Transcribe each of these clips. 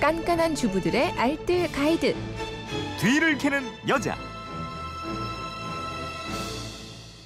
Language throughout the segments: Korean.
깐깐한 주부들의 알뜰 가이드. 뒤를 캐는 여자.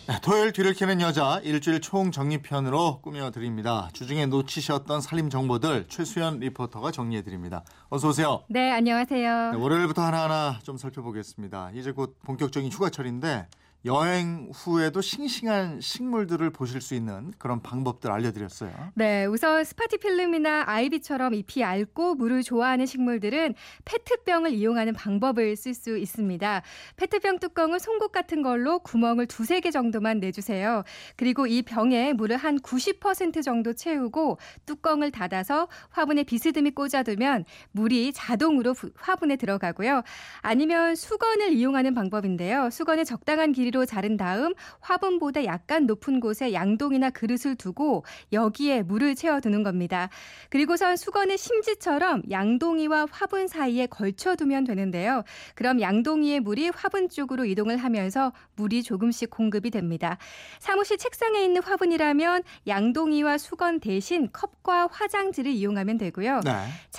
네, 토요일 뒤를 캐는 여자 일주일 총정리편으로 꾸며드립니다. 주중에 놓치셨던 살림 정보들 최수연 리포터가 정리해드립니다. 어서 오세요. 네, 안녕하세요. 네, 월요일부터 하나하나 좀 살펴보겠습니다. 이제 곧 본격적인 휴가철인데 여행 후에도 싱싱한 식물들을 보실 수 있는 그런 방법들 알려드렸어요. 네, 우선 스파티필름이나 아이비처럼 잎이 얇고 물을 좋아하는 식물들은 페트병을 이용하는 방법을 쓸 수 있습니다. 페트병 뚜껑을 송곳 같은 걸로 구멍을 두세 개 정도만 내주세요. 그리고 이 병에 물을 한 90% 정도 채우고 뚜껑을 닫아서 화분에 비스듬히 꽂아두면 물이 자동으로 화분에 들어가고요. 아니면 수건을 이용하는 방법인데요. 수건에 적당한 길이 길이로 자른 다음 화분보다 약간 높은 곳에 양동이나 그릇을 두고 여기에 물을 채워두는 겁니다. 그리고선 수건의 심지처럼 양동이와 화분 사이에 걸쳐두면 되는데요. 그럼 양동이의 물이 화분 쪽으로 이동을 하면서 물이 조금씩 공급이 됩니다. 사무실 책상에 있는 화분이라면 양동이와 수건 대신 컵과 화장지를 이용하면 되고요. 네.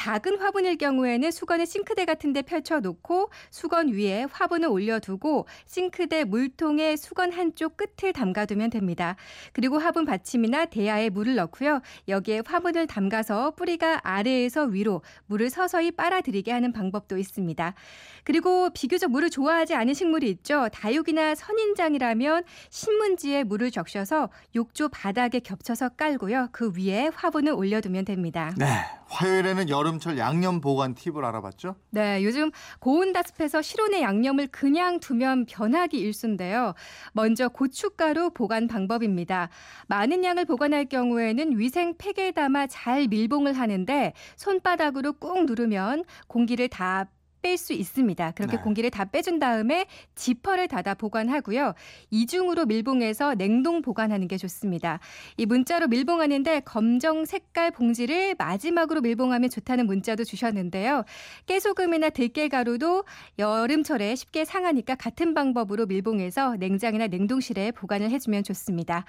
작은 화분일 경우에는 수건을 싱크대 같은 데 펼쳐놓고 수건 위에 화분을 올려두고 싱크대 물통 물통에 수건 한쪽 끝을 담가두면 됩니다. 그리고 화분 받침이나 대야에 물을 넣고요. 여기에 화분을 담가서 뿌리가 아래에서 위로 물을 서서히 빨아들이게 하는 방법도 있습니다. 그리고 비교적 물을 좋아하지 않은 식물이 있죠. 다육이나 선인장이라면 신문지에 물을 적셔서 욕조 바닥에 겹쳐서 깔고요. 그 위에 화분을 올려두면 됩니다. 네. 화요일에는 여름철 양념 보관 팁을 알아봤죠? 네. 요즘 고온 다습해서 실온의 양념을 그냥 두면 변하기. 있는데요. 먼저 고춧가루 보관 방법입니다. 많은 양을 보관할 경우에는 위생 팩에 담아 잘 밀봉을 하는데 손바닥으로 꾹 누르면 공기를 다 뺄 수 있습니다. 그렇게 네. 공기를 다 빼준 다음에 지퍼를 닫아 보관하고요. 이중으로 밀봉해서 냉동 보관하는 게 좋습니다. 이 문자로 밀봉하는데 검정 색깔 봉지를 마지막으로 밀봉하면 좋다는 문자도 주셨는데요. 깨소금이나 들깨가루도 여름철에 쉽게 상하니까 같은 방법으로 밀봉해서 냉장이나 냉동실에 보관을 해주면 좋습니다.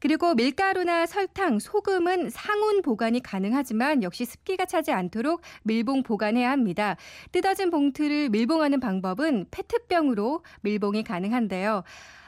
그리고 밀가루나 설탕, 소금은 상온 보관이 가능하지만 역시 습기가 차지 않도록 밀봉 보관해야 합니다. 뜯어진 봉투를 밀봉하는 방법은 페트병으로 밀봉이 가능한데요.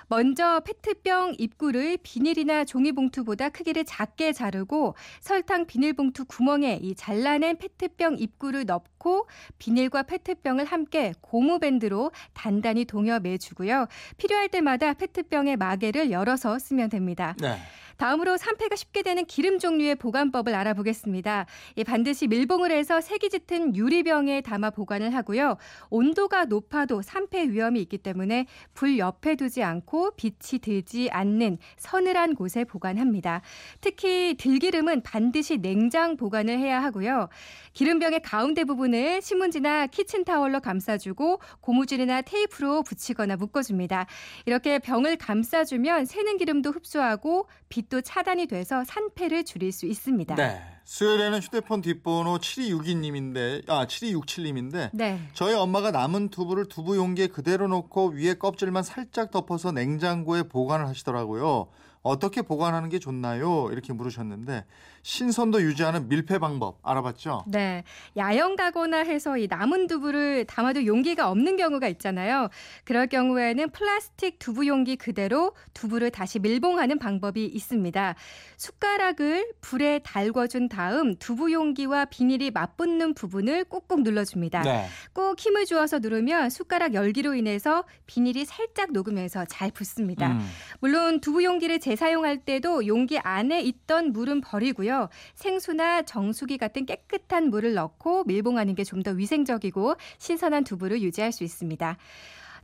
먼저 페트병 입구를 비닐이나 종이봉투보다 크기를 작게 자르고 설탕 비닐봉투 구멍에 이 잘라낸 페트병 입구를 넣고 비닐과 페트병을 함께 고무밴드로 단단히 동여 매주고요. 필요할 때마다 페트병의 마개를 열어서 쓰면 됩니다. 네. 다음으로 산패가 쉽게 되는 기름 종류의 보관법을 알아보겠습니다. 예, 반드시 밀봉을 해서 색이 짙은 유리병에 담아 보관을 하고요. 온도가 높아도 산패 위험이 있기 때문에 불 옆에 두지 않고 빛이 들지 않는 서늘한 곳에 보관합니다. 특히 들기름은 반드시 냉장 보관을 해야 하고요. 기름병의 가운데 부분을 신문지나 키친타월로 감싸주고 고무줄이나 테이프로 붙이거나 묶어줍니다. 이렇게 병을 감싸주면 새는 기름도 흡수하고 빛 빚도 차단이 돼서 산패를 줄일 수 있습니다. 네. 수요일에는 휴대폰 뒷번호 7262님인데 아 7267님인데 네. 저희 엄마가 남은 두부를 두부 용기에 그대로 놓고 위에 껍질만 살짝 덮어서 냉장고에 보관을 하시더라고요. 어떻게 보관하는 게 좋나요? 이렇게 물으셨는데 신선도 유지하는 밀폐 방법 알아봤죠? 네. 야영 가거나 해서 이 남은 두부를 담아도 용기가 없는 경우가 있잖아요. 그럴 경우에는 플라스틱 두부 용기 그대로 두부를 다시 밀봉하는 방법이 있습니다. 숟가락을 불에 달궈준 다음 두부 용기와 비닐이 맞붙는 부분을 꾹꾹 눌러줍니다. 네. 꼭 힘을 주어서 누르면 숟가락 열기로 인해서 비닐이 살짝 녹으면서 잘 붙습니다. 음. 물론 두부 용기를 재사용할 때도 용기 안에 있던 물은 버리고요. 생수나 정수기 같은 깨끗한 물을 넣고 밀봉하는 게 좀 더 위생적이고 신선한 두부를 유지할 수 있습니다.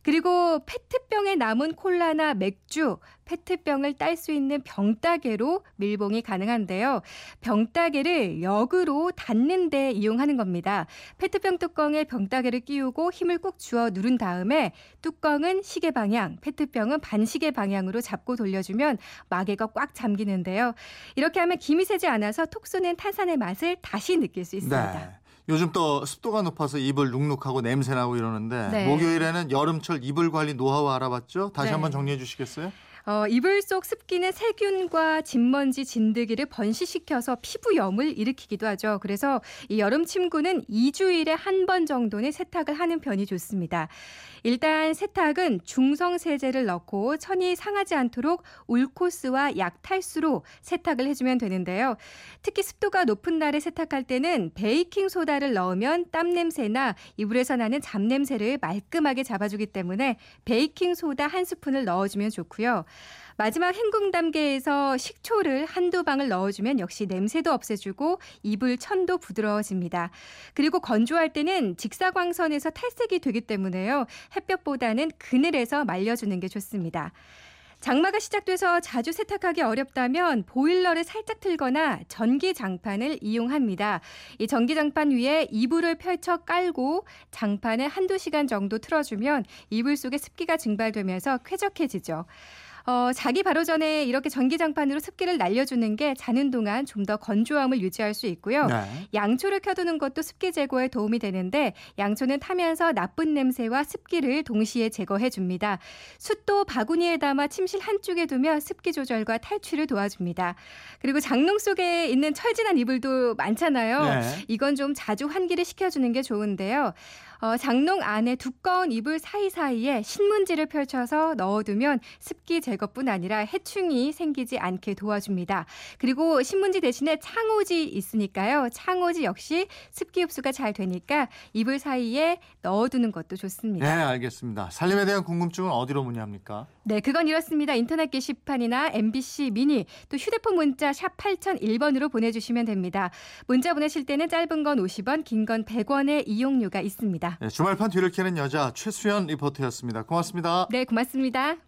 그리고 페트병에 남은 콜라나 맥주, 페트병을 딸 수 있는 병따개로 밀봉이 가능한데요. 병따개를 역으로 닫는 데 이용하는 겁니다. 페트병 뚜껑에 병따개를 끼우고 힘을 꾹 주어 누른 다음에 뚜껑은 시계 방향, 페트병은 반시계 방향으로 잡고 돌려주면 마개가 꽉 잠기는데요. 이렇게 하면 김이 새지 않아서 톡 쏘는 탄산의 맛을 다시 느낄 수 있습니다. 네. 요즘 또 습도가 높아서 이불 눅눅하고 냄새 나고 이러는데 네. 목요일에는 여름철 이불 관리 노하우 알아봤죠? 다시 네. 한번 정리해 주시겠어요? 어, 이불 속 습기는 세균과 진먼지, 진드기를 번식시켜서 피부염을 일으키기도 하죠. 그래서 이 여름 침구는 2주일에 한 번 정도는 세탁을 하는 편이 좋습니다. 일단 세탁은 중성 세제를 넣고 천이 상하지 않도록 울코스와 약탈수로 세탁을 해주면 되는데요. 특히 습도가 높은 날에 세탁할 때는 베이킹 소다를 넣으면 땀 냄새나 이불에서 나는 잡 냄새를 말끔하게 잡아주기 때문에 베이킹 소다 한 스푼을 넣어주면 좋고요. 마지막 헹굼 단계에서 식초를 한두 방울 넣어주면 역시 냄새도 없애주고 이불 천도 부드러워집니다. 그리고 건조할 때는 직사광선에서 탈색이 되기 때문에요. 햇볕보다는 그늘에서 말려주는 게 좋습니다. 장마가 시작돼서 자주 세탁하기 어렵다면 보일러를 살짝 틀거나 전기 장판을 이용합니다. 이 전기 장판 위에 이불을 펼쳐 깔고 장판을 한두 시간 정도 틀어주면 이불 속에 습기가 증발되면서 쾌적해지죠. 어, 자기 바로 전에 이렇게 전기장판으로 습기를 날려주는 게 자는 동안 좀 더 건조함을 유지할 수 있고요. 네. 양초를 켜두는 것도 습기 제거에 도움이 되는데 양초는 타면서 나쁜 냄새와 습기를 동시에 제거해 줍니다. 숯도 바구니에 담아 침실 한쪽에 두면 습기 조절과 탈취를 도와줍니다. 그리고 장롱 속에 있는 철진한 이불도 많잖아요. 네. 이건 좀 자주 환기를 시켜주는 게 좋은데요. 어, 장롱 안에 두꺼운 이불 사이사이에 신문지를 펼쳐서 넣어두면 습기 제거 뿐 아니라 해충이 생기지 않게 도와줍니다. 그리고 신문지 대신에 창호지 있으니까요. 창호지 역시 습기 흡수가 잘 되니까 이불 사이에 넣어두는 것도 좋습니다. 네, 알겠습니다. 살림에 대한 궁금증은 어디로 문의합니까? 네, 그건 이렇습니다. 인터넷 게시판이나 MBC 미니 또 휴대폰 문자 샵 8001번으로 보내주시면 됩니다. 문자 보내실 때는 짧은 건 50원, 긴 건 100원의 이용료가 있습니다. 네, 주말판 뒤를 캐는 여자 최수연 리포터였습니다. 고맙습니다. 네, 고맙습니다.